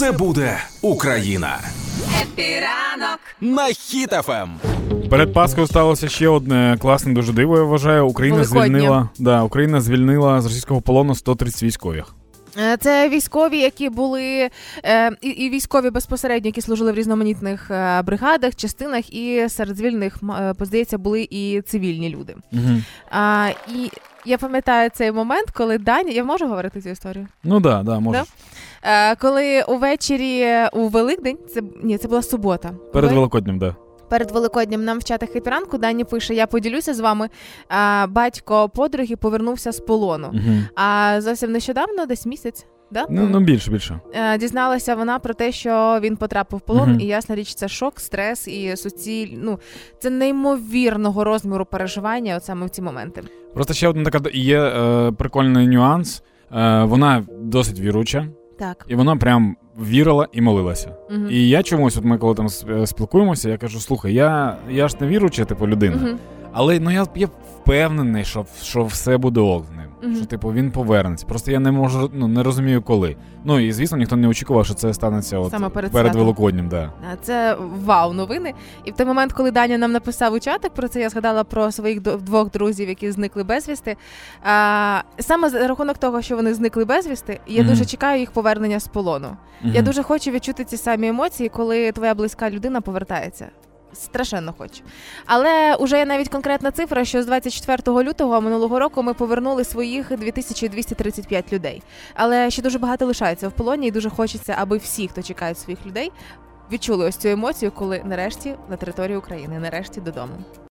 Все буде Україна Е-е, і ранок на Хіт FM. Перед Пасхою сталося ще одне класне дуже диво. Я вважаю. Україна звільнила да, Україна звільнила з російського полону 130 військових. Е, Це військові, які були е, і, військові безпосередньо, які служили в різноманітних е, бригадах, частинах, і серед звільних, здається, були і цивільні люди. Угу. А, і я пам'ятаю цей момент, коли Даня, я можу говорити цю історію? Ну да, да, можеш. Е, коли увечері у Великдень, це ні, це була субота. Перед Ви- Великоднім, да. Перед Великоднім нам в чатах «Хепіранку» Дані пише: Я поділюся з вами. А, батько подруги повернувся з полону. Угу. А зовсім нещодавно, десь місяць, да? Ну, ну більше, більше. Е, дізналася вона про те, що він потрапив в полон, Мгм. і ясна річ, це шок, стрес і суціль. Ну це неймовірного розміру переживання, от саме в ці моменти. Просто ще одна така є е, прикольний нюанс. Е, вона досить віруча, Так. і вона прям вірила і молилася. Мгм. І я чомусь, от ми коли там спілкуємося, я кажу: слухай, я, я ж не віруча, типу, людина. Мгм. Але ну я, я впевнений, що, що все буде ок з ним. Мгм. Що, типу, він повернеться. Просто я не можу, ну не розумію коли. Ну і звісно, ніхто не очікував, що це станеться от Саме перед перед. Великоднім, да. Це вау новини. І в той момент, коли Даня нам написав у чатик про це, я згадала про своїх двох друзів, які зникли безвісти. А, саме за рахунок того, що вони зникли безвісти, я Мгм. дуже чекаю їх повернення з полону. Я дуже хочу відчути ці самі емоції, коли твоя близька людина повертається. Страшенно хочу. Але вже є навіть конкретна цифра, що з 24 лютого минулого року ми повернули своїх 2235 людей. Але ще дуже багато лишається в полоні, і дуже хочеться, аби всі, хто чекають своїх людей, відчули ось цю емоцію, коли нарешті на території України, нарешті додому.